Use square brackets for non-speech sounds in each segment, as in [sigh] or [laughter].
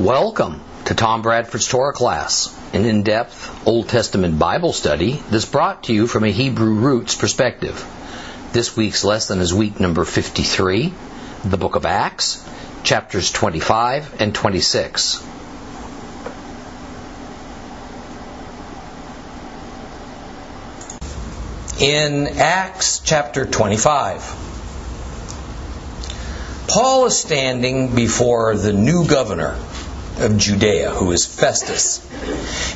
Welcome to Tom Bradford's Torah class, an in depth Old Testament Bible study that's brought to you from a Hebrew roots perspective. This week's lesson is week number 53, the book of Acts, chapters 25 and 26. In Acts chapter 25, Paul is standing before the new governor of Judea, who is Festus.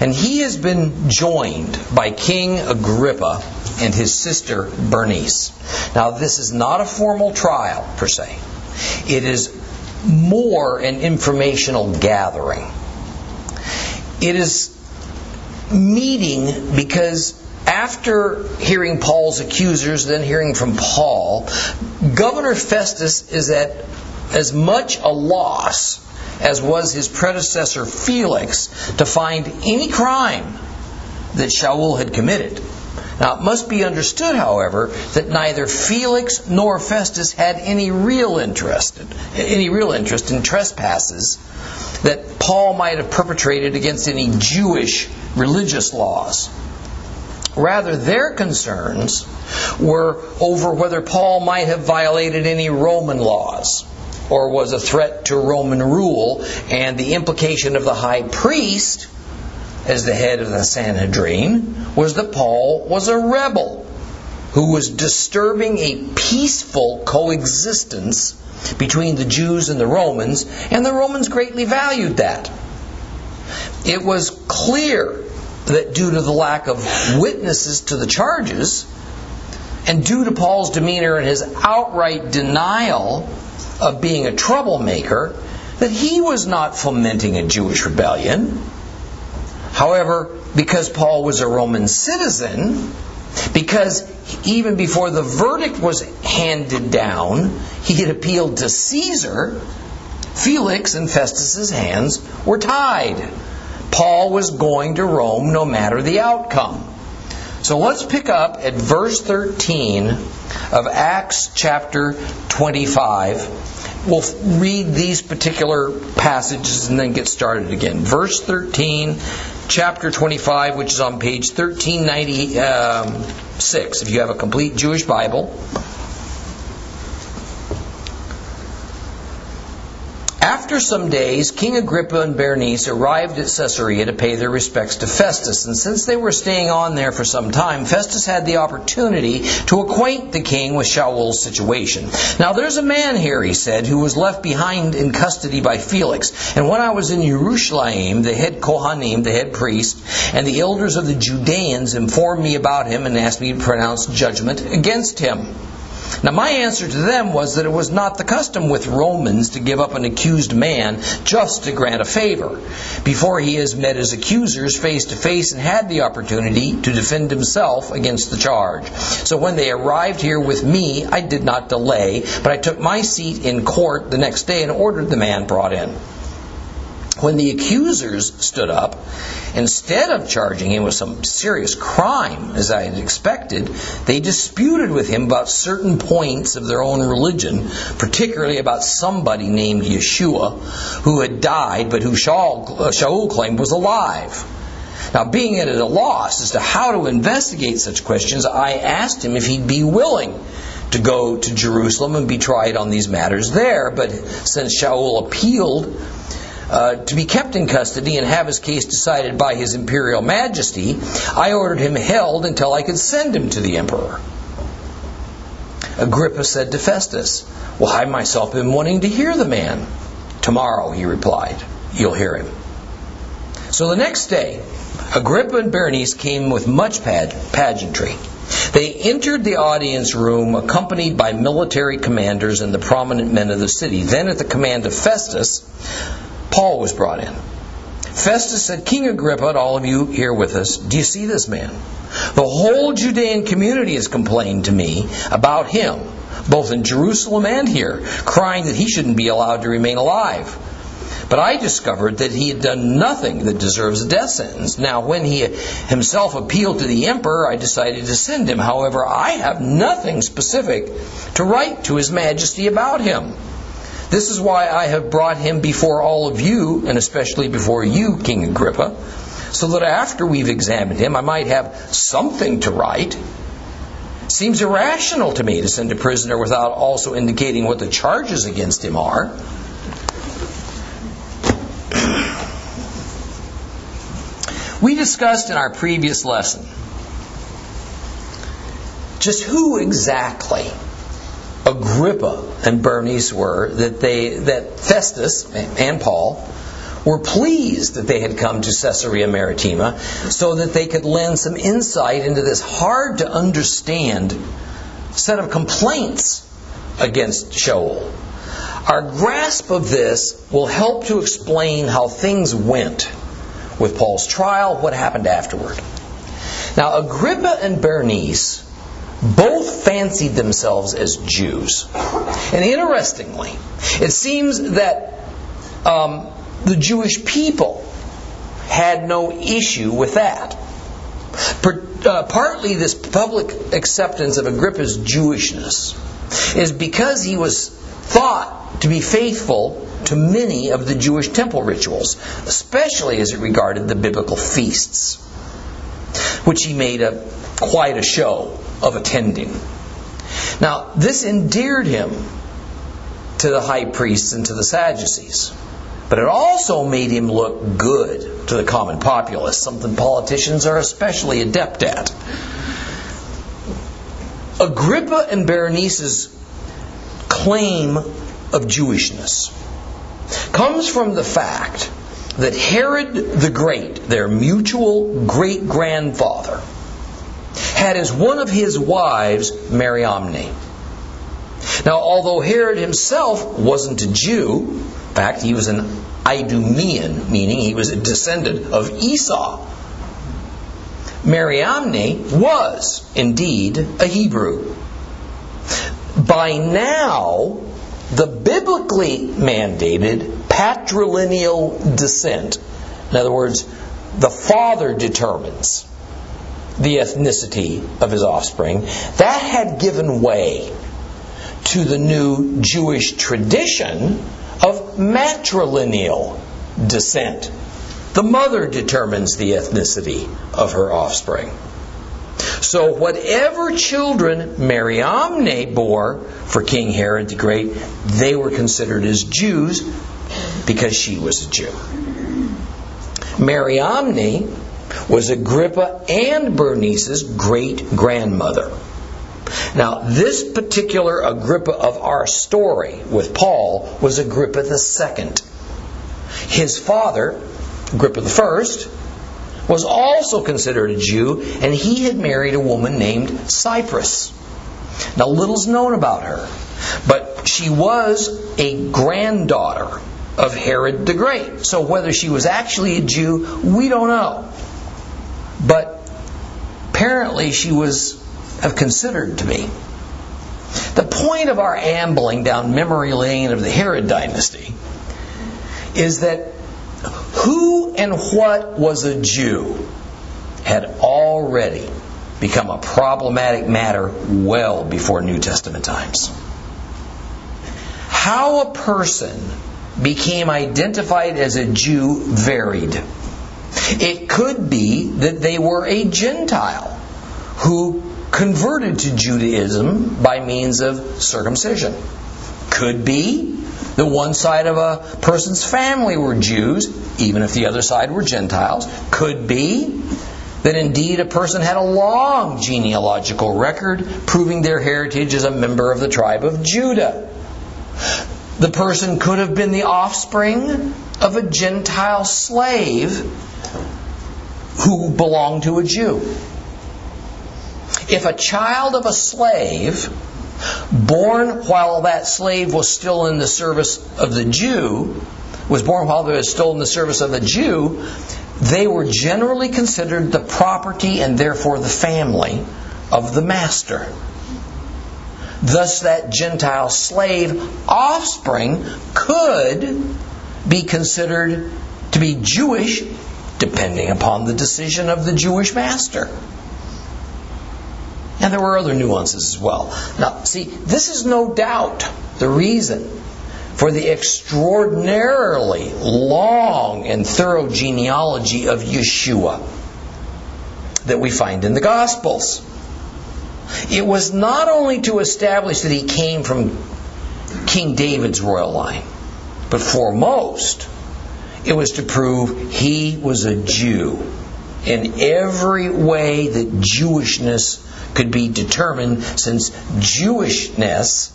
And he has been joined by King Agrippa and his sister Bernice. Now, this is not a formal trial, per se, it is more an informational gathering. It is meeting because after hearing Paul's accusers, then hearing from Paul, Governor Festus is at as much a loss as was his predecessor Felix to find any crime that Shaul had committed. Now, it must be understood, however, that neither Felix nor Festus had any real interest, any real interest in trespasses that Paul might have perpetrated against any Jewish religious laws. Rather, their concerns were over whether Paul might have violated any Roman laws or was a threat to Roman rule, and the implication of the high priest as the head of the Sanhedrin was that Paul was a rebel who was disturbing a peaceful coexistence between the Jews and the Romans, and the Romans greatly valued that. It was clear that due to the lack of witnesses to the charges, and due to Paul's demeanor and his outright denial of being a troublemaker, that he was not fomenting a Jewish rebellion. However, because Paul was a Roman citizen, because even before the verdict was handed down, he had appealed to Caesar, Felix and Festus's hands were tied. Paul was going to Rome no matter the outcome. So let's pick up at verse 13 of Acts chapter 25. We'll read these particular passages and then get started again. Verse 13, chapter 25, which is on page 1396, um, if you have a complete Jewish Bible. After some days, King Agrippa and Bernice arrived at Caesarea to pay their respects to Festus, and since they were staying on there for some time, Festus had the opportunity to acquaint the king with Shaul's situation. Now there's a man here, he said, who was left behind in custody by Felix, and when I was in Jerusalem, the head Kohanim, the head priest, and the elders of the Judeans informed me about him and asked me to pronounce judgment against him. Now, my answer to them was that it was not the custom with Romans to give up an accused man just to grant a favor, before he has met his accusers face to face and had the opportunity to defend himself against the charge. So when they arrived here with me, I did not delay, but I took my seat in court the next day and ordered the man brought in. When the accusers stood up, instead of charging him with some serious crime, as I had expected, they disputed with him about certain points of their own religion, particularly about somebody named Yeshua, who had died, but who Shaul, uh, Shaul claimed was alive. Now, being at a loss as to how to investigate such questions, I asked him if he'd be willing to go to Jerusalem and be tried on these matters there. But since Shaul appealed uh, to be kept in custody and have his case decided by his imperial majesty, I ordered him held until I could send him to the emperor. Agrippa said to Festus, Well, I myself been wanting to hear the man. Tomorrow, he replied, you'll hear him. So the next day, Agrippa and Berenice came with much pageantry. They entered the audience room accompanied by military commanders and the prominent men of the city. Then, at the command of Festus, Paul was brought in. Festus said, King Agrippa, and all of you here with us, do you see this man? The whole Judean community has complained to me about him, both in Jerusalem and here, crying that he shouldn't be allowed to remain alive. But I discovered that he had done nothing that deserves a death sentence. Now, when he himself appealed to the emperor, I decided to send him. However, I have nothing specific to write to his majesty about him. This is why I have brought him before all of you, and especially before you, King Agrippa, so that after we've examined him, I might have something to write. Seems irrational to me to send a prisoner without also indicating what the charges against him are. We discussed in our previous lesson just who exactly Agrippa and Bernice were that they that Festus and Paul were pleased that they had come to Caesarea Maritima so that they could lend some insight into this hard to understand set of complaints against Shaul. Our grasp of this will help to explain how things went with Paul's trial, what happened afterward. Now, Agrippa and Bernice both fancied themselves as Jews. And interestingly, it seems that um, the Jewish people had no issue with that. Per, uh, partly, this public acceptance of Agrippa's Jewishness is because he was thought to be faithful to many of the Jewish temple rituals, especially as it regarded the biblical feasts, which he made a, quite a show of attending. Now, this endeared him to the high priests and to the Sadducees. But it also made him look good to the common populace, something politicians are especially adept at. Agrippa and Berenice's claim of Jewishness comes from the fact that Herod the Great, their mutual great grandfather, had as one of his wives Mariamne. Now, although Herod himself wasn't a Jew, in fact, he was an Idumean, meaning he was a descendant of Esau. Mariamne was indeed a Hebrew. By now, the biblically mandated patrilineal descent, in other words, the father determines the ethnicity of his offspring, that had given way to the new Jewish tradition of matrilineal descent. The mother determines the ethnicity of her offspring. So, whatever children Mariamne bore for King Herod the Great, they were considered as Jews because she was a Jew. Mariamne was Agrippa and Bernice's great grandmother. Now, this particular Agrippa of our story with Paul was Agrippa II. His father, Agrippa I, was also considered a Jew, and he had married a woman named Cyprus. Now, little's known about her, but she was a granddaughter of Herod the Great. So, whether she was actually a Jew, we don't know. But apparently, she was of considered to be. The point of our ambling down memory lane of the Herod dynasty is that who and what was a Jew had already become a problematic matter well before New Testament times. How a person became identified as a Jew varied. It could be that they were a Gentile who converted to Judaism by means of circumcision. Could be that one side of a person's family were Jews, even if the other side were Gentiles. Could be that indeed a person had a long genealogical record proving their heritage as a member of the tribe of Judah. The person could have been the offspring of a Gentile slave who belonged to a Jew. If a child of a slave, born while that slave was still in the service of the Jew, was born while they was still in the service of the Jew, they were generally considered the property and therefore the family of the master. Thus, that Gentile slave offspring could be considered to be Jewish depending upon the decision of the Jewish master. And there were other nuances as well. Now, see, this is no doubt the reason for the extraordinarily long and thorough genealogy of Yeshua that we find in the Gospels. It was not only to establish that he came from King David's royal line, but foremost, it was to prove he was a Jew in every way that Jewishness could be determined, since Jewishness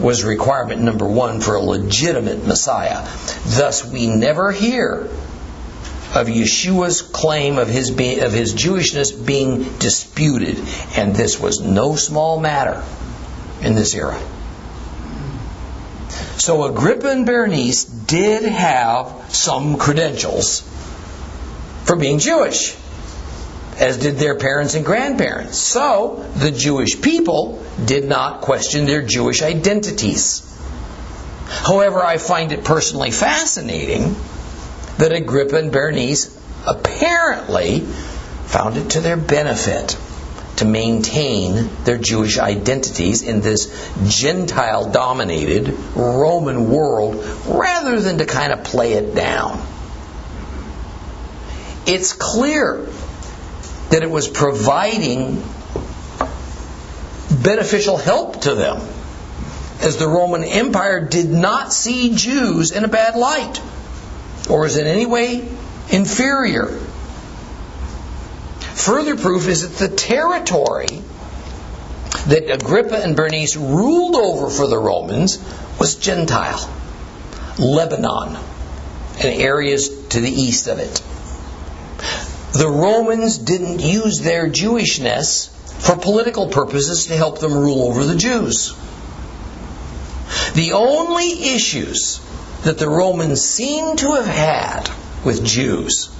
was requirement number one for a legitimate Messiah. Thus, we never hear of Yeshua's claim of his, be, of his Jewishness being disputed, and this was no small matter in this era. So Agrippa and Berenice did have some credentials for being Jewish, as did their parents and grandparents. So the Jewish people did not question their Jewish identities. However, I find it personally fascinating that Agrippa and Berenice apparently found it to their benefit to maintain their Jewish identities in this Gentile dominated Roman world rather than to kind of play it down. It's clear that it was providing beneficial help to them as the Roman Empire did not see Jews in a bad light or as in any way inferior. Further proof is that the territory that Agrippa and Bernice ruled over for the Romans was Gentile, Lebanon, and areas to the east of it. The Romans didn't use their Jewishness for political purposes to help them rule over the Jews. The only issues that the Romans seem to have had with Jews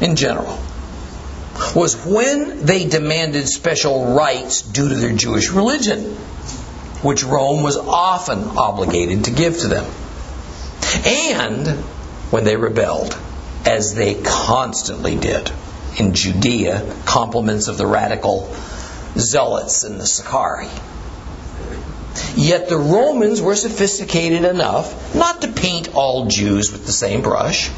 in general was when they demanded special rights due to their Jewish religion, which Rome was often obligated to give to them, and when they rebelled, as they constantly did in Judea, compliments of the radical zealots in the Sicarii. Yet the Romans were sophisticated enough not to paint all Jews with the same brush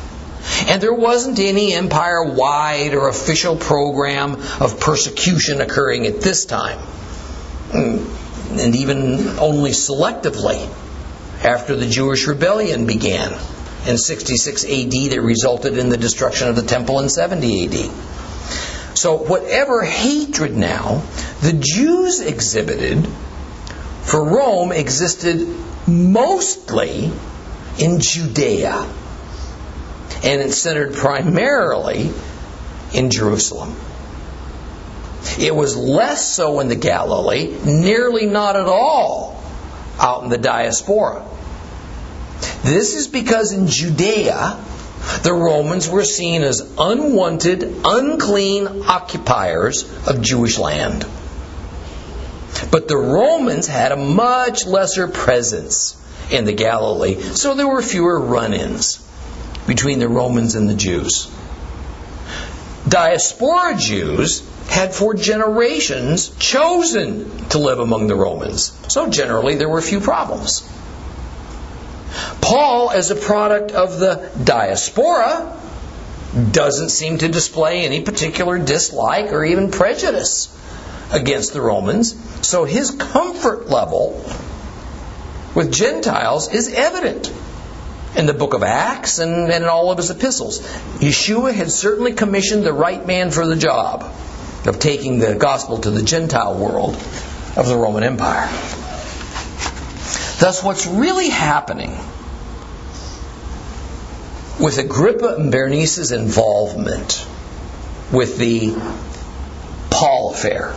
and there wasn't any empire wide or official program of persecution occurring at this time. Hmm. And even only selectively after the Jewish rebellion began in 66 AD that resulted in the destruction of the temple in 70 AD. So, whatever hatred now the Jews exhibited for Rome existed mostly in Judea and it centered primarily in Jerusalem. It was less so in the Galilee, nearly not at all out in the diaspora. This is because in Judea, the Romans were seen as unwanted, unclean occupiers of Jewish land. But the Romans had a much lesser presence in the Galilee, so there were fewer run ins between the Romans and the Jews. Diaspora Jews had for generations chosen to live among the Romans, so generally there were few problems. Paul, as a product of the diaspora, doesn't seem to display any particular dislike or even prejudice against the Romans, so his comfort level with Gentiles is evident in the book of Acts and, and in all of his epistles. Yeshua had certainly commissioned the right man for the job of taking the gospel to the Gentile world of the Roman Empire. Thus, what's really happening with Agrippa and Berenice's involvement with the Paul affair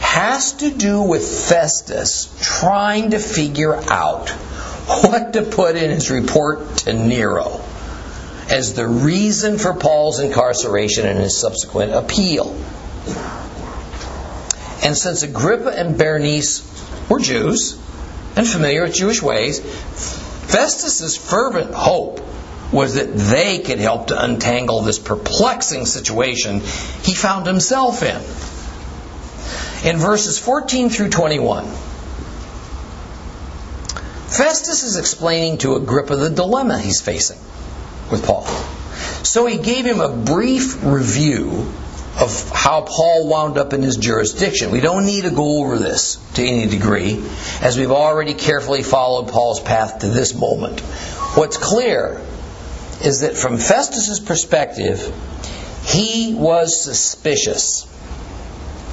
has to do with Festus trying to figure out what to put in his report to Nero as the reason for Paul's incarceration and his subsequent appeal. And since Agrippa and Berenice were Jews and familiar with Jewish ways, Festus's fervent hope was that they could help to untangle this perplexing situation he found himself in. In verses 14 through 21, Festus is explaining to Agrippa the dilemma he's facing with Paul. So he gave him a brief review of how Paul wound up in his jurisdiction. We don't need to go over this to any degree, as we've already carefully followed Paul's path to this moment. What's clear is that from Festus's perspective, he was suspicious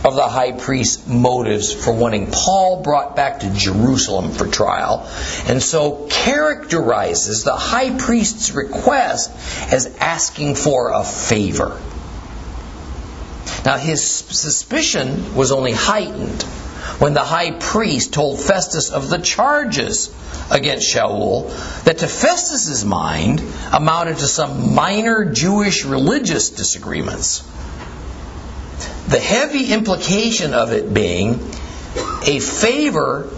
of the high priest's motives for wanting Paul brought back to Jerusalem for trial, and so characterizes the high priest's request as asking for a favor. Now, his suspicion was only heightened when the high priest told Festus of the charges against Shaul that to Festus's mind amounted to some minor Jewish religious disagreements. The heavy implication of it being a favor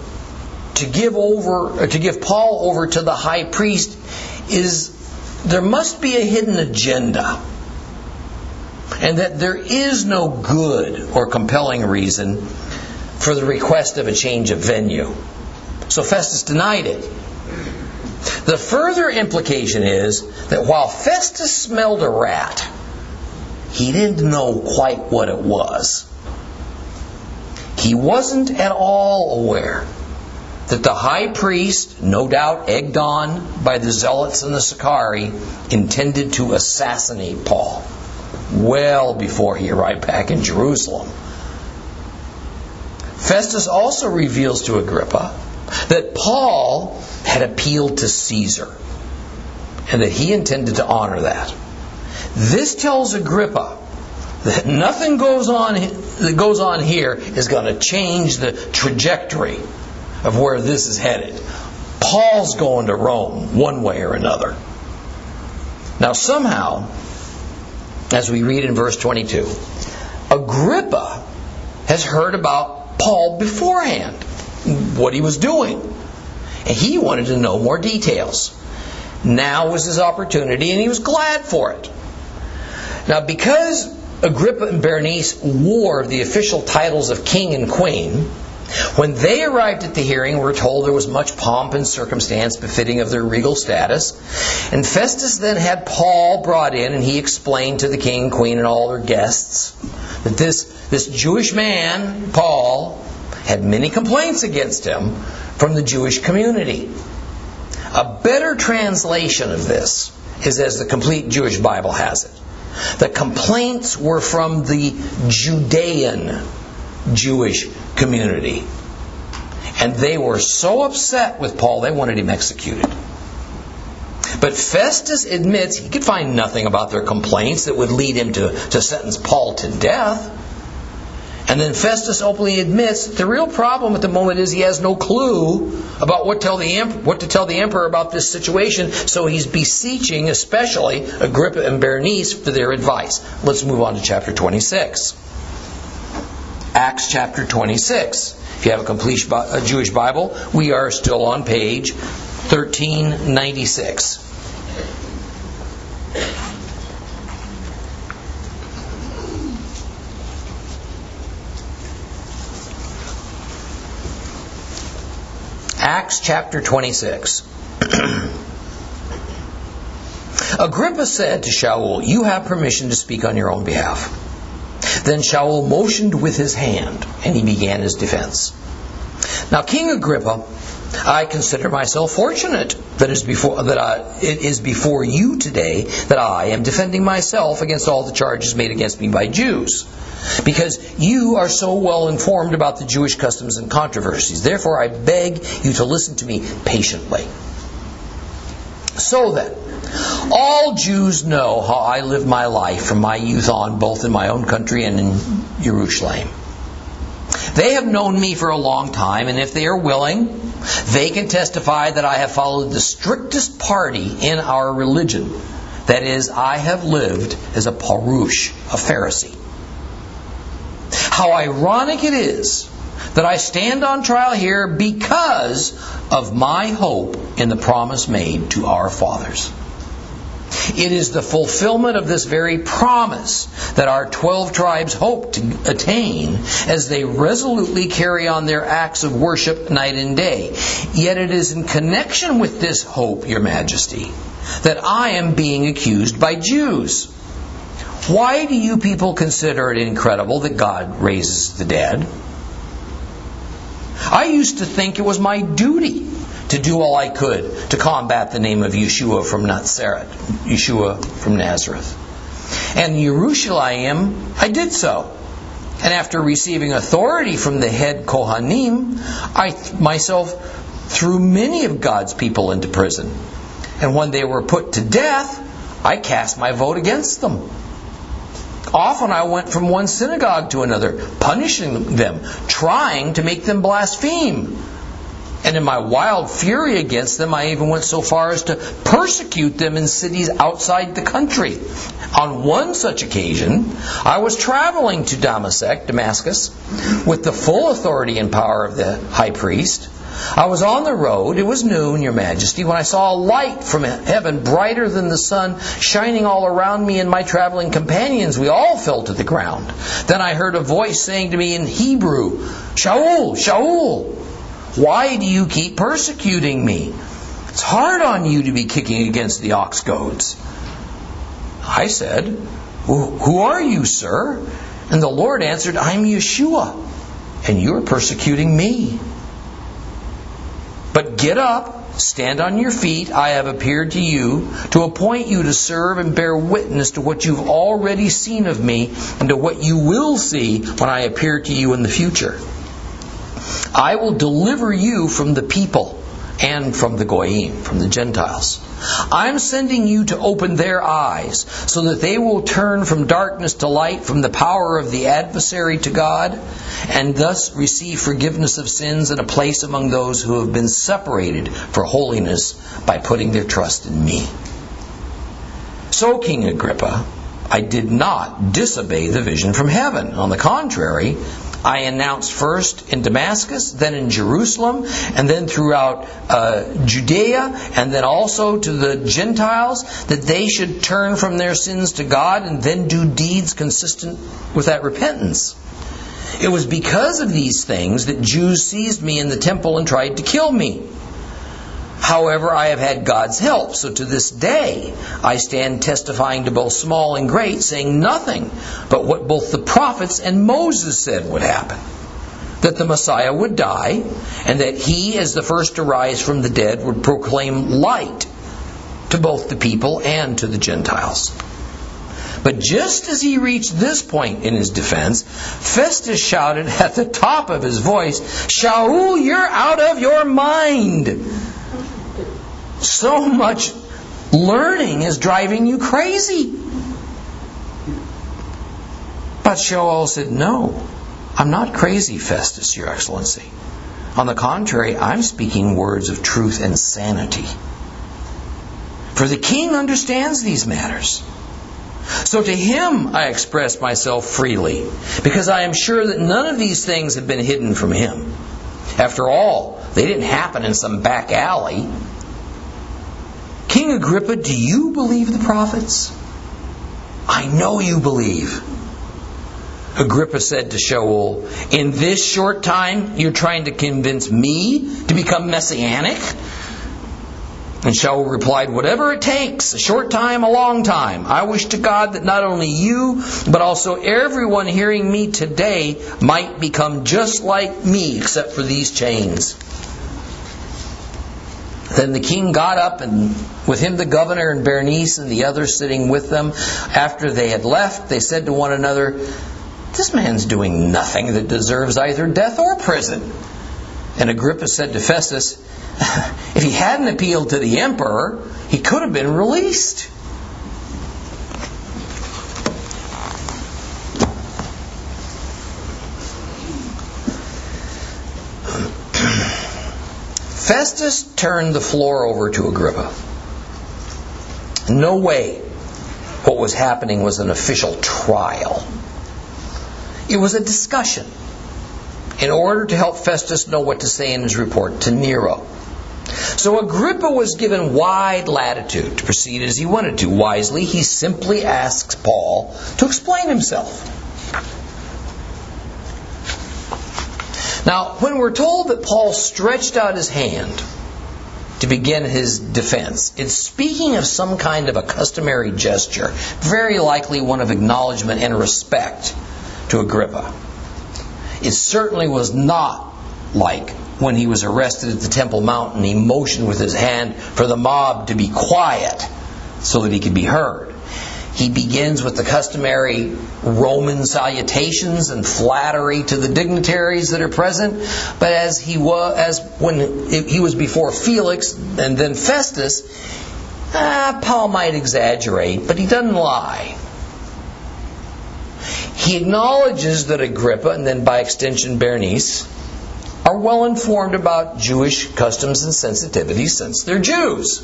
to give over uh, to give Paul over to the high priest is there must be a hidden agenda and that there is no good or compelling reason for the request of a change of venue. So Festus denied it. The further implication is that while Festus smelled a rat, he didn't know quite what it was. He wasn't at all aware that the high priest, no doubt egged on by the zealots and the Sicarii, intended to assassinate Paul well before he arrived back in Jerusalem. Festus also reveals to Agrippa that Paul had appealed to Caesar and that he intended to honor that. This tells Agrippa that nothing goes on that goes on here is going to change the trajectory of where this is headed. Paul's going to Rome one way or another. Now somehow as we read in verse 22. Agrippa has heard about Paul beforehand, what he was doing. And he wanted to know more details. Now was his opportunity, and he was glad for it. Now, because Agrippa and Berenice wore the official titles of king and queen, when they arrived at the hearing, we're told there was much pomp and circumstance befitting of their regal status. And Festus then had Paul brought in, and he explained to the king queen and all their guests that this, this Jewish man, Paul, had many complaints against him from the Jewish community. A better translation of this is as the complete Jewish Bible has it. The complaints were from the Judean Jewish community. And they were so upset with Paul, they wanted him executed. But Festus admits he could find nothing about their complaints that would lead him to, to sentence Paul to death. And then Festus openly admits the real problem at the moment is he has no clue about what, tell the, what to tell the emperor about this situation, so he's beseeching, especially Agrippa and Berenice, for their advice. Let's move on to chapter 26. Acts chapter 26. If you have a complete Jewish Bible, we are still on page 1396. Acts chapter 26. [clears throat] Agrippa said to Shaul, You have permission to speak on your own behalf. Then Shaul motioned with his hand, and he began his defense. Now, King Agrippa, I consider myself fortunate that, is before, that I, it is before you today that I am defending myself against all the charges made against me by Jews. Because you are so well informed about the Jewish customs and controversies. Therefore, I beg you to listen to me patiently. So then, all Jews know how I lived my life from my youth on, both in my own country and in Jerusalem. They have known me for a long time, and if they are willing, they can testify that I have followed the strictest party in our religion. That is, I have lived as a Parush, a Pharisee. How ironic it is that I stand on trial here because of my hope in the promise made to our fathers. It is the fulfillment of this very promise that our 12 tribes hope to attain as they resolutely carry on their acts of worship night and day. Yet it is in connection with this hope, Your Majesty, that I am being accused by Jews. Why do you people consider it incredible that God raises the dead? I used to think it was my duty to do all I could to combat the name of Yeshua from Nazareth, Yeshua from Nazareth. And Yerushalayim, I did so. And after receiving authority from the head Kohanim, I myself threw many of God's people into prison. And when they were put to death, I cast my vote against them. Often I went from one synagogue to another, punishing them, trying to make them blaspheme. And in my wild fury against them, I even went so far as to persecute them in cities outside the country. On one such occasion, I was traveling to Damascus, Damascus, with the full authority and power of the high priest. I was on the road, it was noon, Your Majesty, when I saw a light from heaven brighter than the sun shining all around me and my traveling companions. We all fell to the ground. Then I heard a voice saying to me in Hebrew, Shaul, Shaul, why do you keep persecuting me? It's hard on you to be kicking against the ox goads. I said, Who are you, sir? And the Lord answered, I'm Yeshua, and you're persecuting me. But get up, stand on your feet. I have appeared to you to appoint you to serve and bear witness to what you've already seen of me and to what you will see when I appear to you in the future. I will deliver you from the people and from the Goyim, from the Gentiles. I'm sending you to open their eyes so that they will turn from darkness to light, from the power of the adversary to God, and thus receive forgiveness of sins and a place among those who have been separated for holiness by putting their trust in me. So, King Agrippa, I did not disobey the vision from heaven. On the contrary, I announced first in Damascus, then in Jerusalem, and then throughout uh, Judea, and then also to the Gentiles, that they should turn from their sins to God and then do deeds consistent with that repentance. It was because of these things that Jews seized me in the temple and tried to kill me. However, I have had God's help, so to this day I stand testifying to both small and great, saying nothing but what both the prophets and Moses said would happen that the Messiah would die, and that he, as the first to rise from the dead, would proclaim light to both the people and to the Gentiles. But just as he reached this point in his defense, Festus shouted [laughs] at the top of his voice, Shaul, you're out of your mind! So much learning is driving you crazy. But Shaul said, No, I'm not crazy, Festus, Your Excellency. On the contrary, I'm speaking words of truth and sanity. For the king understands these matters. So to him I express myself freely, because I am sure that none of these things have been hidden from him. After all, they didn't happen in some back alley. King Agrippa, do you believe the prophets? I know you believe. Agrippa said to Shaul, In this short time, you're trying to convince me to become messianic? And Shaul replied, Whatever it takes, a short time, a long time. I wish to God that not only you, but also everyone hearing me today might become just like me, except for these chains. Then the king got up, and with him the governor and Berenice and the others sitting with them. After they had left, they said to one another, This man's doing nothing that deserves either death or prison. And Agrippa said to Festus, [laughs] If he hadn't appealed to the emperor, he could have been released. Festus turned the floor over to Agrippa. No way what was happening was an official trial. It was a discussion in order to help Festus know what to say in his report to Nero. So Agrippa was given wide latitude to proceed as he wanted to. Wisely, he simply asks Paul to explain himself. Now, when we're told that Paul stretched out his hand to begin his defense, it's speaking of some kind of a customary gesture, very likely one of acknowledgement and respect to Agrippa. It certainly was not like when he was arrested at the Temple Mount and he motioned with his hand for the mob to be quiet so that he could be heard. He begins with the customary Roman salutations and flattery to the dignitaries that are present. But as he was, as when he was before Felix and then Festus, ah, Paul might exaggerate, but he doesn't lie. He acknowledges that Agrippa and then by extension Bernice are well informed about Jewish customs and sensitivities since they're Jews.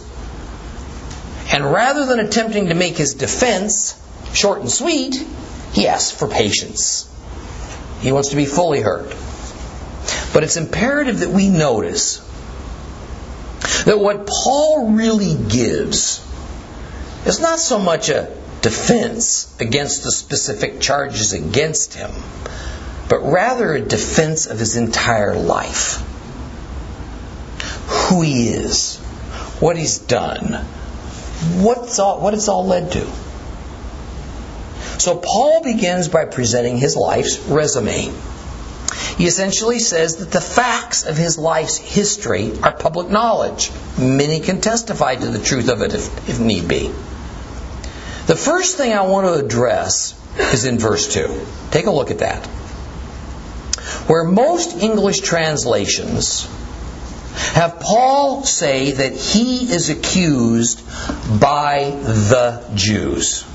And rather than attempting to make his defense short and sweet, he asks for patience. He wants to be fully heard. But it's imperative that we notice that what Paul really gives is not so much a defense against the specific charges against him, but rather a defense of his entire life. Who he is, what he's done, what's all, what it's all led to. So Paul begins by presenting his life's resume. He essentially says that the facts of his life's history are public knowledge. Many can testify to the truth of it if, if need be. The first thing I want to address is in verse 2. Take a look at that. Where most English translations have Paul say that he is accused by the Jews.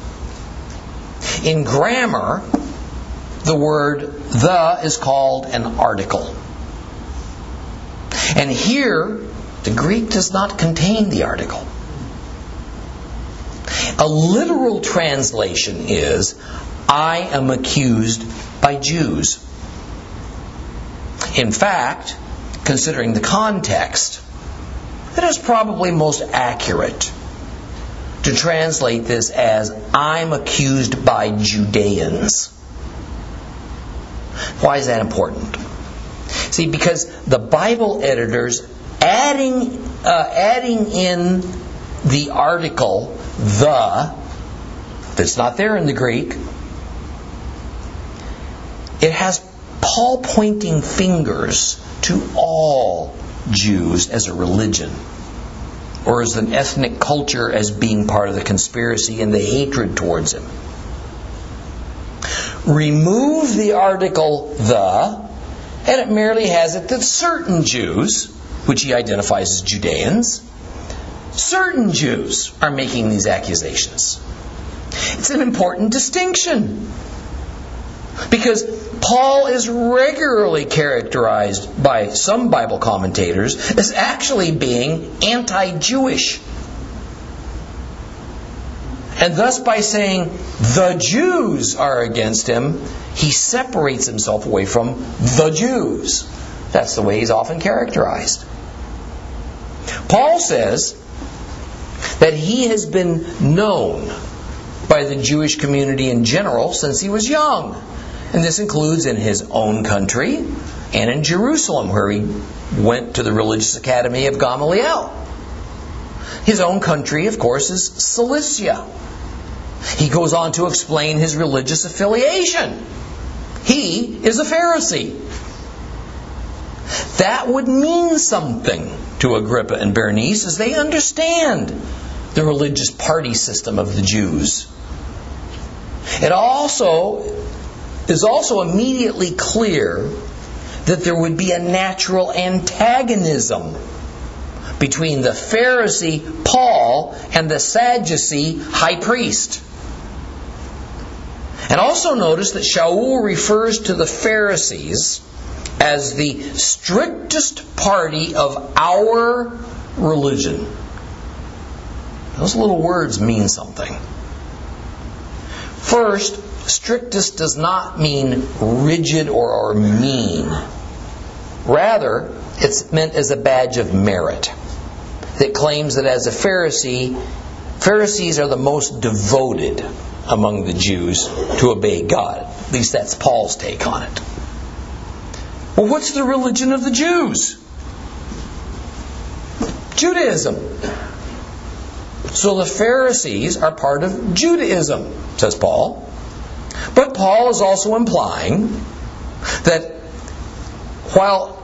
In grammar, the word the is called an article. And here, the Greek does not contain the article. A literal translation is I am accused by Jews. In fact, considering the context, it is probably most accurate to translate this as I'm accused by Judeans. Why is that important? See, because the Bible editors adding uh, adding in the article the that's not there in the Greek, it has Paul pointing fingers to all Jews as a religion or as an ethnic culture as being part of the conspiracy and the hatred towards him. Remove the article the, and it merely has it that certain Jews, which he identifies as Judeans, certain Jews are making these accusations. It's an important distinction. Because Paul is regularly characterized by some Bible commentators as actually being anti Jewish. And thus, by saying the Jews are against him, he separates himself away from the Jews. That's the way he's often characterized. Paul says that he has been known by the Jewish community in general since he was young. And this includes in his own country and in Jerusalem, where he went to the religious academy of Gamaliel. His own country, of course, is Cilicia. He goes on to explain his religious affiliation. He is a Pharisee. That would mean something to Agrippa and Bernice as they understand the religious party system of the Jews. It also is also immediately clear that there would be a natural antagonism between the Pharisee Paul and the Sadducee high priest. And also notice that Shaul refers to the Pharisees as the strictest party of our religion. Those little words mean something. First, strictest does not mean rigid or, or mean. Rather, it's meant as a badge of merit. that claims that as a Pharisee, Pharisees are the most devoted among the Jews to obey God. At least that's Paul's take on it. Well, what's the religion of the Jews? Judaism. So the Pharisees are part of Judaism, says Paul. But Paul is also implying that while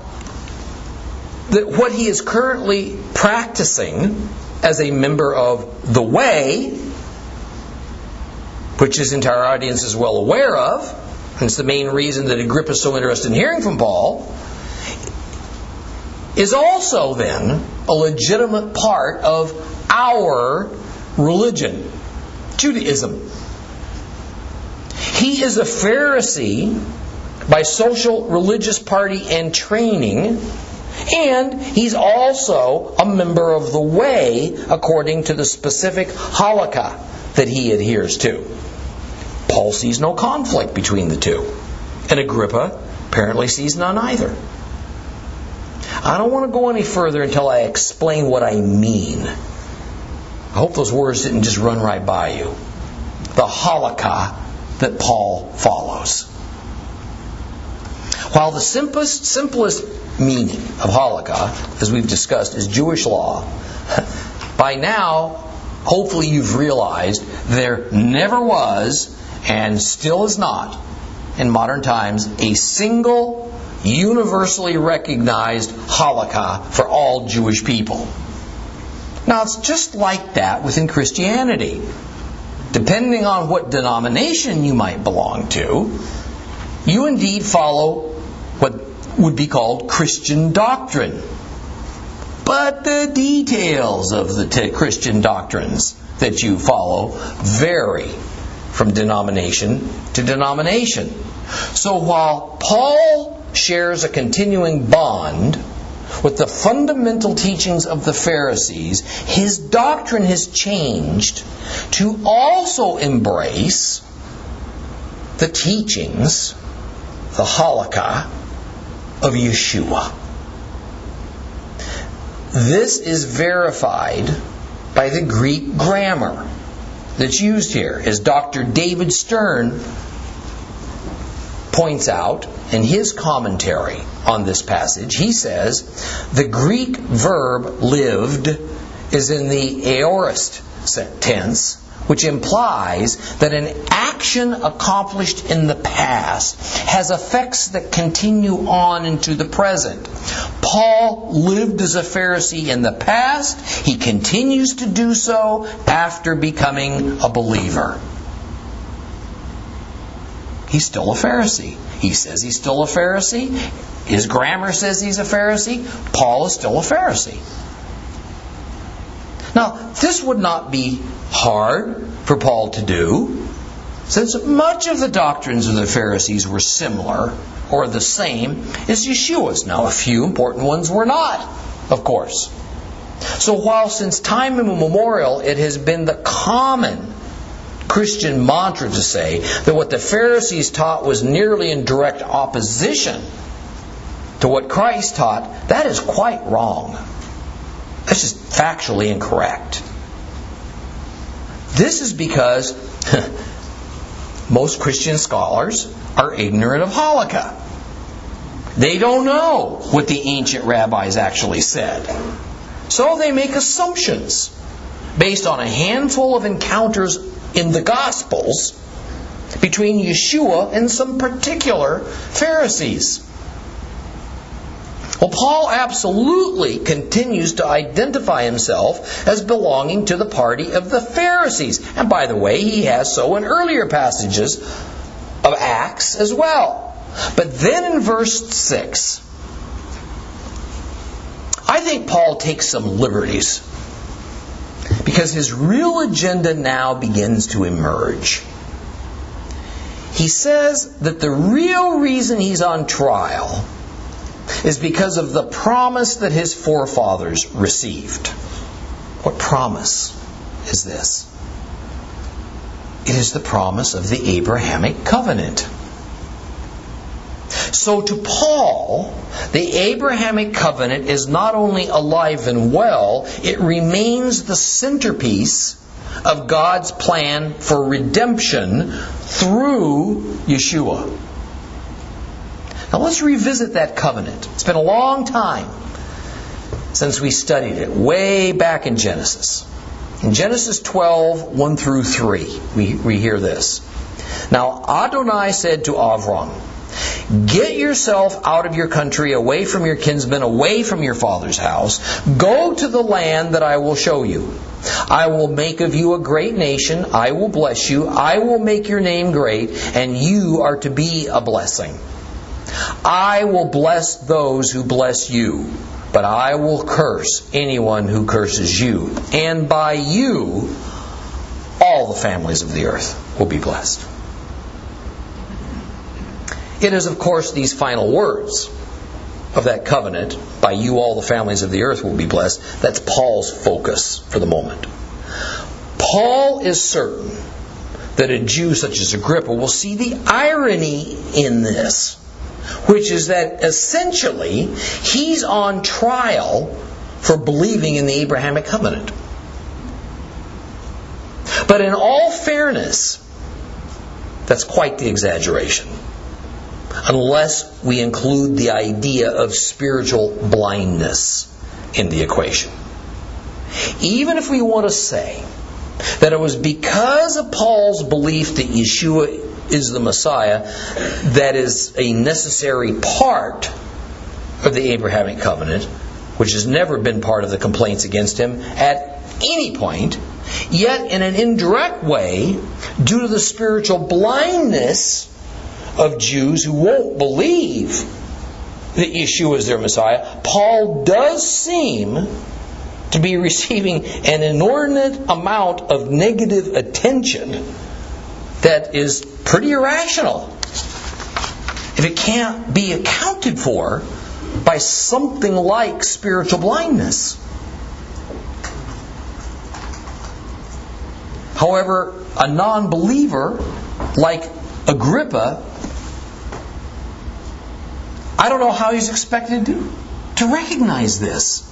that what he is currently practicing as a member of the way, which his entire audience is well aware of, and it's the main reason that Agrippa is so interested in hearing from Paul, is also then a legitimate part of our religion, Judaism. He is a Pharisee by social religious party and training, and he's also a member of the way according to the specific halakha that he adheres to. Paul sees no conflict between the two, and Agrippa apparently sees none either. I don't want to go any further until I explain what I mean. I hope those words didn't just run right by you. The halakha that Paul follows. While the simplest, simplest meaning of halakha, as we've discussed, is Jewish law, [laughs] by now, hopefully you've realized there never was and still is not in modern times a single universally recognized halakha for all Jewish people. Now, it's just like that within Christianity. Depending on what denomination you might belong to, you indeed follow what would be called Christian doctrine. But the details of the t- Christian doctrines that you follow vary from denomination to denomination. So while Paul shares a continuing bond with the fundamental teachings of the Pharisees, his doctrine has changed to also embrace the teachings, the halakha of Yeshua. This is verified by the Greek grammar that's used here, as Dr. David Stern points out in his commentary on this passage. He says the Greek verb lived is in the aorist tense, which implies that an action accomplished in the past has effects that continue on into the present. Paul lived as a Pharisee in the past, he continues to do so after becoming a believer. He's still a Pharisee. He says he's still a Pharisee. His grammar says he's a Pharisee. Paul is still a Pharisee. Now, this would not be hard for Paul to do, since much of the doctrines of the Pharisees were similar or the same as Yeshua's. Now, a few important ones were not, of course. So, while since time immemorial it has been the common Christian mantra to say that what the Pharisees taught was nearly in direct opposition to what Christ taught, that is quite wrong. That's just factually incorrect. This is because [laughs] most Christian scholars are ignorant of halakha. They don't know what the ancient rabbis actually said. So they make assumptions based on a handful of encounters in the Gospels between Yeshua and some particular Pharisees. Well, Paul absolutely continues to identify himself as belonging to the party of the Pharisees. And by the way, he has so in earlier passages of Acts as well. But then in verse 6, I think Paul takes some liberties because his real agenda now begins to emerge. He says that the real reason he's on trial is because of the promise that his forefathers received. What promise is this? It is the promise of the Abrahamic covenant. So to Paul, the Abrahamic covenant is not only alive and well, it remains the centerpiece of God's plan for redemption through Yeshua. Now let's revisit that covenant. It's been a long time since we studied it, way back in Genesis. In Genesis 12, 1 through 3, we, we hear this. Now Adonai said to Avram, Get yourself out of your country, away from your kinsmen, away from your father's house. Go to the land that I will show you. I will make of you a great nation. I will bless you. I will make your name great, and you are to be a blessing. I will bless those who bless you, but I will curse anyone who curses you. And by you, all the families of the earth will be blessed. It is, of course, these final words of that covenant, by you all the families of the earth will be blessed, that's Paul's focus for the moment. Paul is certain that a Jew such as Agrippa will see the irony in this, which is that essentially he's on trial for believing in the Abrahamic covenant. But in all fairness, that's quite the exaggeration unless we include the idea of spiritual blindness in the equation. Even if we want to say that it was because of Paul's belief that Yeshua is the Messiah that is a necessary part of the Abrahamic covenant, which has never been part of the complaints against him at any point, yet in an indirect way, due to the spiritual blindness of Jews who won't believe that Yeshua is their Messiah, Paul does seem to be receiving an inordinate amount of negative attention that is pretty irrational if it can't be accounted for by something like spiritual blindness. However, a non believer like Agrippa I don't know how he's expected to, to recognize this.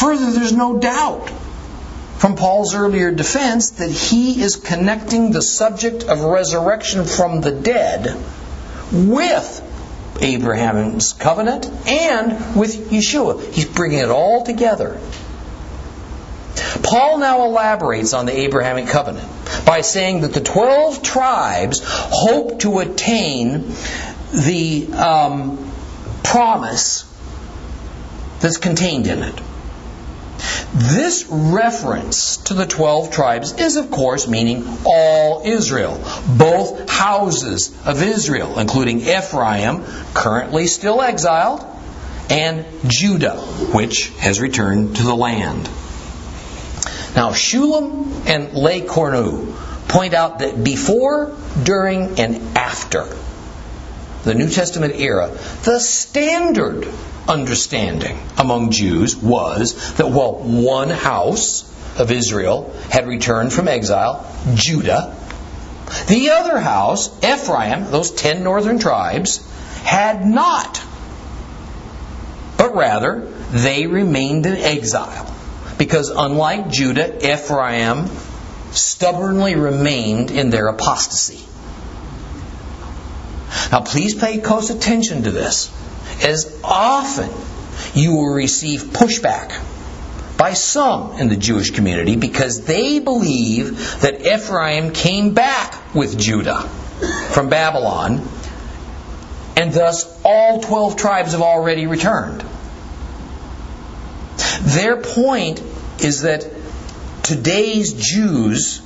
Further, there's no doubt from Paul's earlier defense that he is connecting the subject of resurrection from the dead with Abraham's covenant and with Yeshua. He's bringing it all together. Paul now elaborates on the Abrahamic covenant by saying that the 12 tribes hope to attain the um, promise that's contained in it. This reference to the 12 tribes is, of course, meaning all Israel, both houses of Israel, including Ephraim, currently still exiled, and Judah, which has returned to the land. Now, Shulam and Le Cornu point out that before, during, and after the New Testament era, the standard understanding among Jews was that, while one house of Israel had returned from exile, Judah. The other house, Ephraim, those ten northern tribes, had not. But rather, they remained in exile. Because unlike Judah, Ephraim stubbornly remained in their apostasy. Now, please pay close attention to this, as often you will receive pushback by some in the Jewish community because they believe that Ephraim came back with Judah from Babylon, and thus all 12 tribes have already returned. Their point is that today's Jews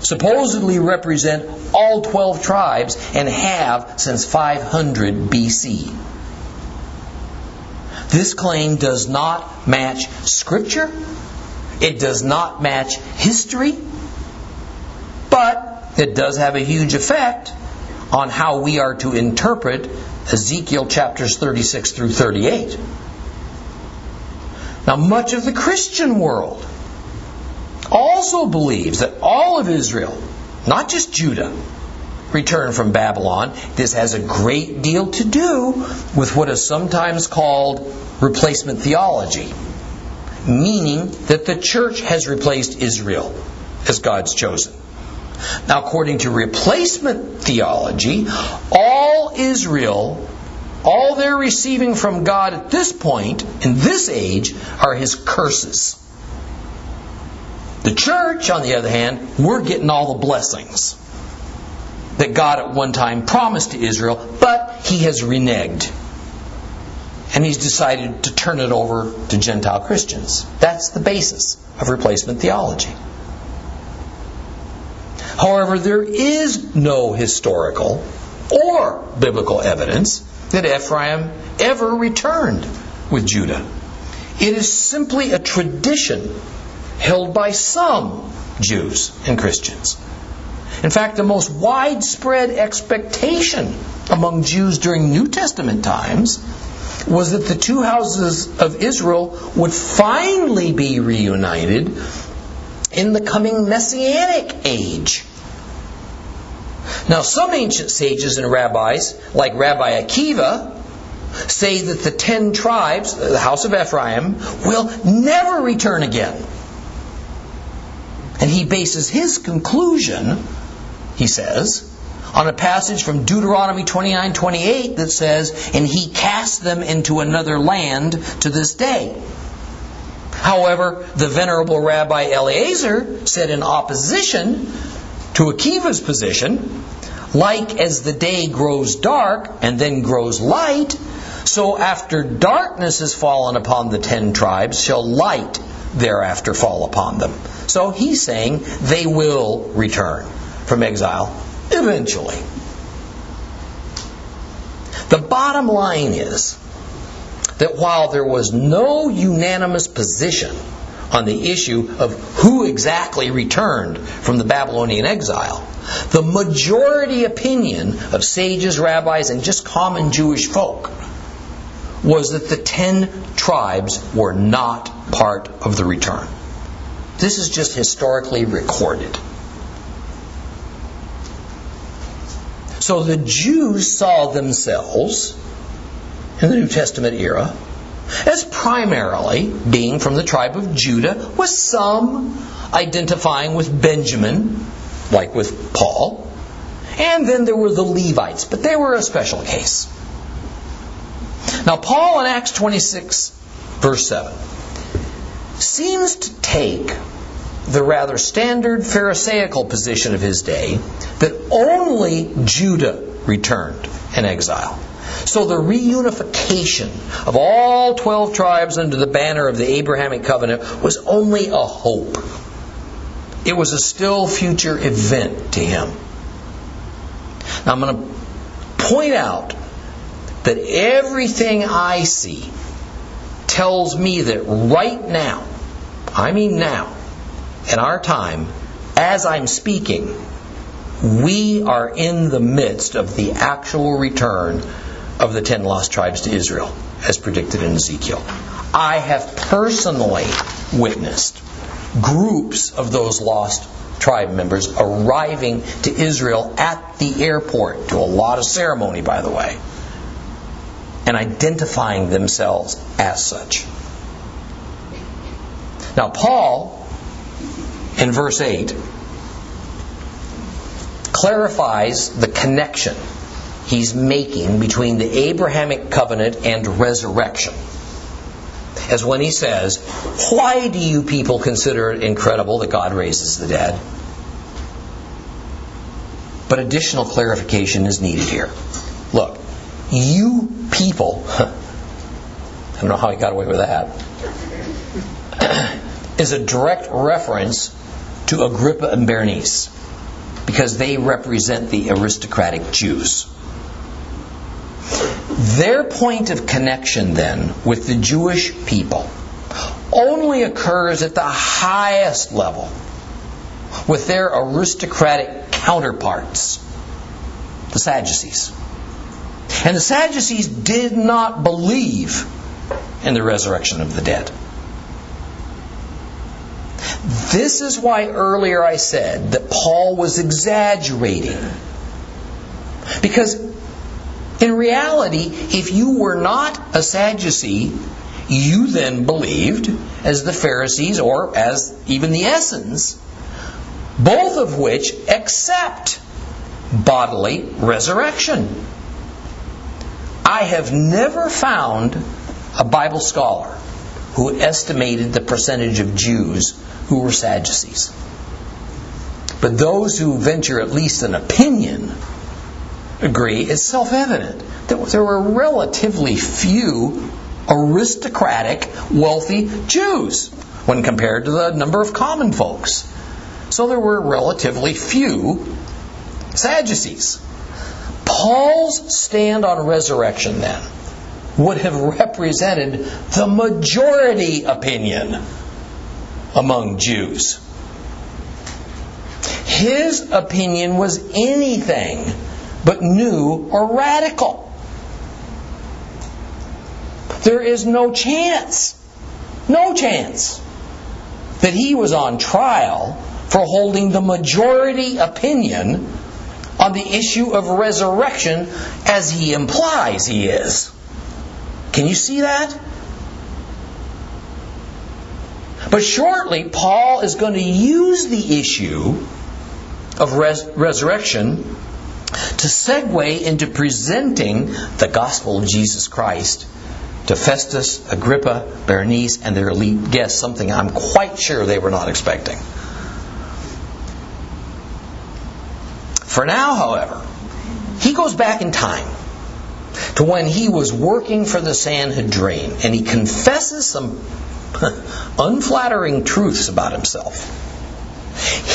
supposedly represent all 12 tribes and have since 500 BC. This claim does not match Scripture, it does not match history, but it does have a huge effect on how we are to interpret Ezekiel chapters 36 through 38. Now, much of the Christian world also believes that all of Israel, not just Judah, returned from Babylon, this has a great deal to do with what is sometimes called replacement theology, meaning that the church has replaced Israel as God's chosen. Now, according to replacement theology, all Israel, all they're receiving from God at this point, in this age, are his curses. The church, on the other hand, we're getting all the blessings that God at one time promised to Israel, but he has reneged. And he's decided to turn it over to Gentile Christians. That's the basis of replacement theology. However, there is no historical or biblical evidence that Ephraim ever returned with Judah. It is simply a tradition held by some Jews and Christians. In fact, the most widespread expectation among Jews during New Testament times was that the two houses of Israel would finally be reunited in the coming messianic age. Now, some ancient sages and rabbis, like Rabbi Akiva, say that the ten tribes, the house of Ephraim, will never return again. And he bases his conclusion, he says, on a passage from Deuteronomy 29:28 that says, "And he cast them into another land to this day." However, the venerable Rabbi Eliezer said in opposition to Akiva's position, like as the day grows dark and then grows light, so after darkness has fallen upon the ten tribes, shall light thereafter fall upon them. So he's saying they will return from exile eventually. The bottom line is that while there was no unanimous position on the issue of who exactly returned from the Babylonian exile, the majority opinion of sages, rabbis, and just common Jewish folk was that the ten tribes were not part of the return. This is just historically recorded. So the Jews saw themselves in the New Testament era as primarily being from the tribe of Judah, with some identifying with Benjamin, like with Paul. And then there were the Levites, but they were a special case. Now, Paul in Acts 26, verse 7, seems to take the rather standard Pharisaical position of his day that only Judah returned in exile. So the reunification of all 12 tribes under the banner of the Abrahamic covenant was only a hope. It was a still future event to him. Now I'm going to point out that everything I see tells me that right now, I mean now, in our time, as I'm speaking, we are in the midst of the actual return of the ten lost tribes to Israel, as predicted in Ezekiel. I have personally witnessed groups of those lost tribe members arriving to Israel at the airport, to a lot of ceremony, by the way, and identifying themselves as such. Now, Paul, in verse 8, clarifies the connection he's making between the Abrahamic covenant and resurrection. As when he says, Why do you people consider it incredible that God raises the dead? But additional clarification is needed here. Look, you people, [laughs] I don't know how he got away with that, [clears throat] is a direct reference to Agrippa and Bernice because they represent the aristocratic Jews. Their point of connection then with the Jewish people only occurs at the highest level with their aristocratic counterparts, the Sadducees. And the Sadducees did not believe in the resurrection of the dead. This is why earlier I said that Paul was exaggerating Because in reality, if you were not a Sadducee, you then believed as the Pharisees or as even the Essenes, both of which accept bodily resurrection. I have never found a Bible scholar who estimated the percentage of Jews who were Sadducees. But those who venture at least an opinion agree is self evident that there were relatively few aristocratic, wealthy Jews when compared to the number of common folks. So there were relatively few Sadducees. Paul's stand on resurrection then would have represented the majority opinion among Jews. His opinion was anything but new or radical. There is no chance, no chance, that he was on trial for holding the majority opinion on the issue of resurrection as he implies he is. Can you see that? But shortly, Paul is going to use the issue of res- resurrection to segue into presenting the gospel of Jesus Christ to Festus, Agrippa, Berenice, and their elite guests, something I'm quite sure they were not expecting. For now, however, he goes back in time to when he was working for the Sanhedrin and he confesses some [laughs] unflattering truths about himself.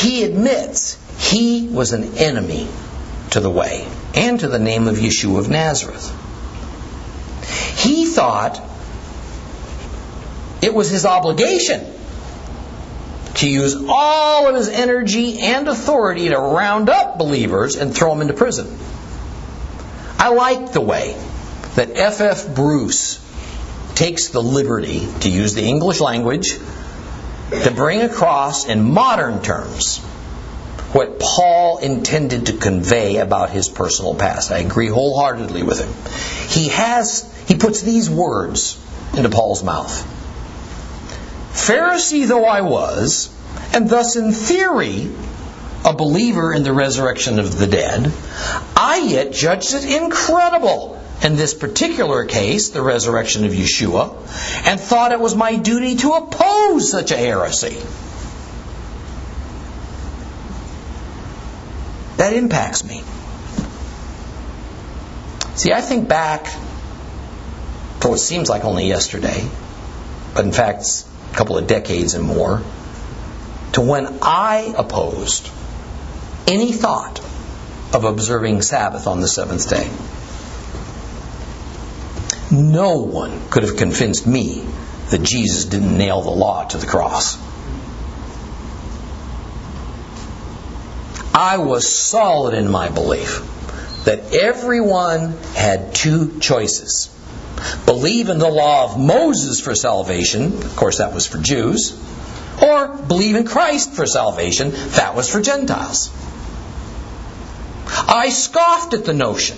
He admits he was an enemy to the way and to the name of Yeshua of Nazareth. He thought it was his obligation to use all of his energy and authority to round up believers and throw them into prison. I like the way that F. F. Bruce takes the liberty to use the English language to bring across in modern terms what Paul intended to convey about his personal past. I agree wholeheartedly with him. He has he puts these words into Paul's mouth. Pharisee though I was, and thus in theory a believer in the resurrection of the dead, I yet judged it incredible in this particular case, the resurrection of Yeshua, and thought it was my duty to oppose such a heresy. That impacts me. See, I think back for what seems like only yesterday, but in fact, a couple of decades and more, to when I opposed any thought of observing Sabbath on the seventh day. No one could have convinced me that Jesus didn't nail the law to the cross. I was solid in my belief that everyone had two choices believe in the law of Moses for salvation, of course, that was for Jews, or believe in Christ for salvation, that was for Gentiles. I scoffed at the notion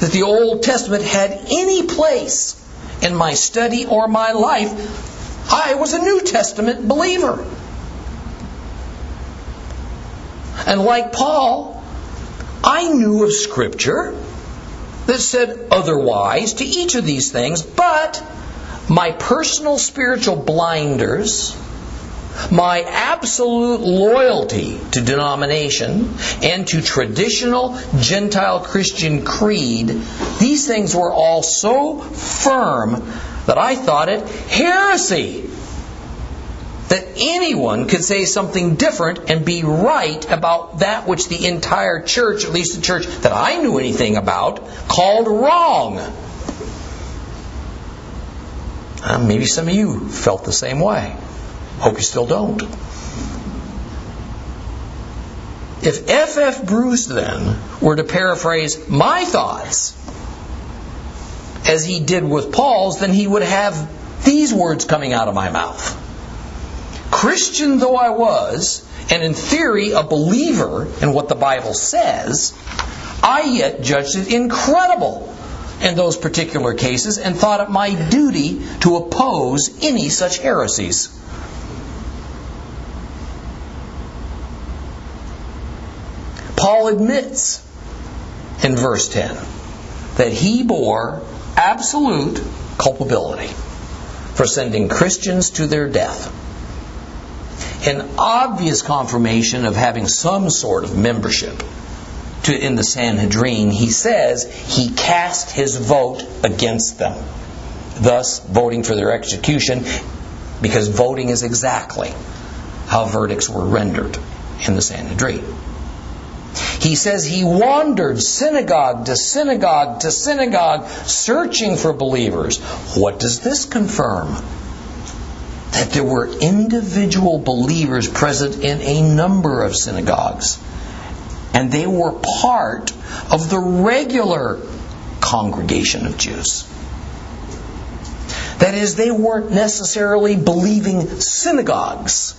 that the Old Testament had any place in my study or my life. I was a New Testament believer. And like Paul, I knew of Scripture that said otherwise to each of these things, but my personal spiritual blinders, my absolute loyalty to denomination and to traditional Gentile Christian creed, these things were all so firm that I thought it heresy that anyone could say something different and be right about that which the entire church, at least the church that I knew anything about, called wrong. Uh, maybe some of you felt the same way. Hope you still don't. If F. F. Bruce then were to paraphrase my thoughts as he did with Paul's, then he would have these words coming out of my mouth. Christian though I was, and in theory a believer in what the Bible says, I yet judged it incredible in those particular cases and thought it my duty to oppose any such heresies. Paul admits in verse 10 that he bore absolute culpability for sending Christians to their death. An obvious confirmation of having some sort of membership to, in the Sanhedrin, he says he cast his vote against them, thus voting for their execution, because voting is exactly how verdicts were rendered in the Sanhedrin. He says he wandered synagogue to synagogue to synagogue searching for believers. What does this confirm? That there were individual believers present in a number of synagogues and they were part of the regular congregation of Jews. That is, they weren't necessarily believing synagogues.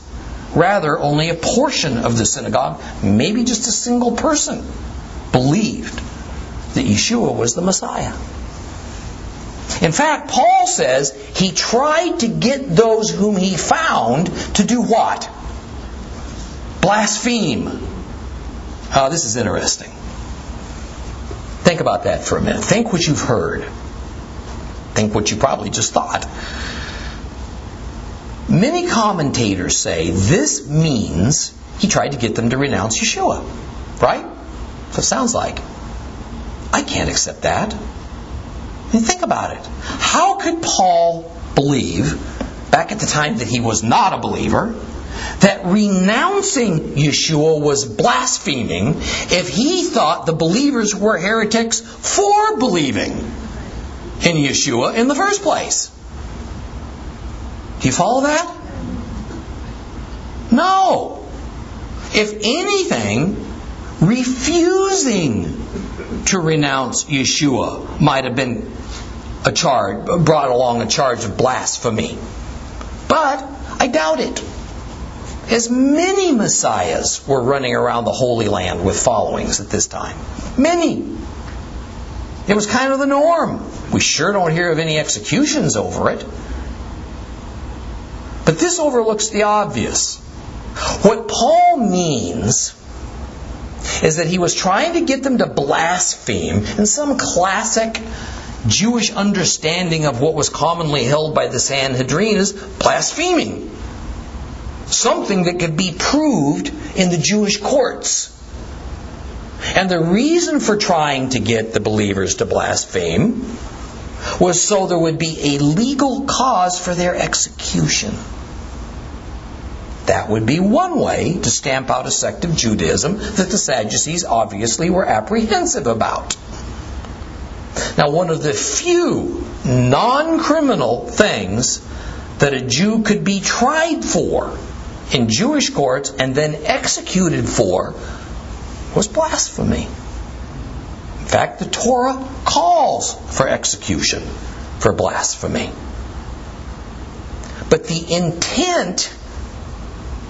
Rather, only a portion of the synagogue, maybe just a single person, believed that Yeshua was the Messiah. In fact, Paul says he tried to get those whom he found to do what? Blaspheme. Oh, this is interesting. Think about that for a minute. Think what you've heard. Think what you probably just thought. Many commentators say this means he tried to get them to renounce Yeshua. Right? So it sounds like. I can't accept that. Mean, think about it. How could Paul believe, back at the time that he was not a believer, that renouncing Yeshua was blaspheming if he thought the believers were heretics for believing in Yeshua in the first place. Do you follow that? No. If anything, refusing to renounce Yeshua might have been a charge, brought along a charge of blasphemy. But I doubt it as many messiahs were running around the Holy Land with followings at this time. Many. It was kind of the norm. We sure don't hear of any executions over it. But this overlooks the obvious. What Paul means is that he was trying to get them to blaspheme in some classic Jewish understanding of what was commonly held by the Sanhedrin as blaspheming something that could be proved in the Jewish courts. And the reason for trying to get the believers to blaspheme was so there would be a legal cause for their execution. That would be one way to stamp out a sect of Judaism that the Sadducees obviously were apprehensive about. Now, one of the few non criminal things that a Jew could be tried for in Jewish courts and then executed for was blasphemy. In fact, the Torah calls for execution for blasphemy. But the intent,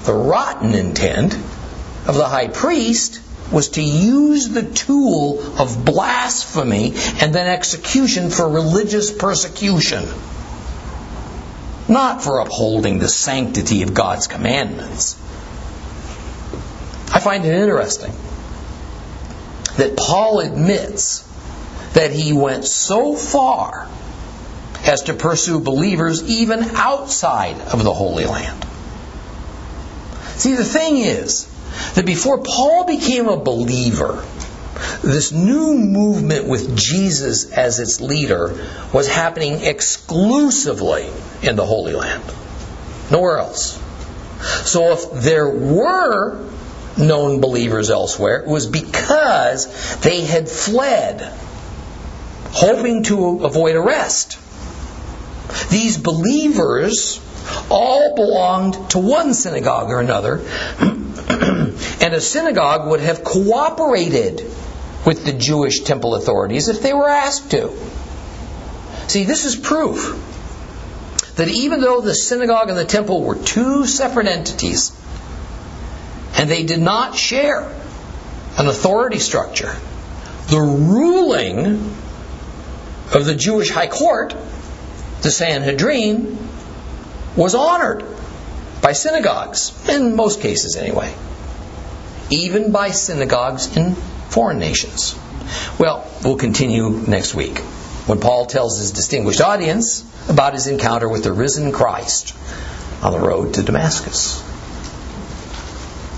the rotten intent of the high priest was to use the tool of blasphemy and then execution for religious persecution not for upholding the sanctity of God's commandments. I find it interesting that Paul admits that he went so far as to pursue believers even outside of the Holy Land. See, the thing is that before Paul became a believer, this new movement with Jesus as its leader was happening exclusively in the Holy Land, nowhere else. So if there were known believers elsewhere, it was because they had fled, hoping to avoid arrest. These believers all belonged to one synagogue or another, and a synagogue would have cooperated with the Jewish temple authorities if they were asked to. See, this is proof that even though the synagogue and the temple were two separate entities, and they did not share an authority structure, the ruling of the Jewish high court, the Sanhedrin, was honored by synagogues, in most cases anyway, even by synagogues in foreign nations. Well, we'll continue next week when Paul tells his distinguished audience about his encounter with the risen Christ on the road to Damascus.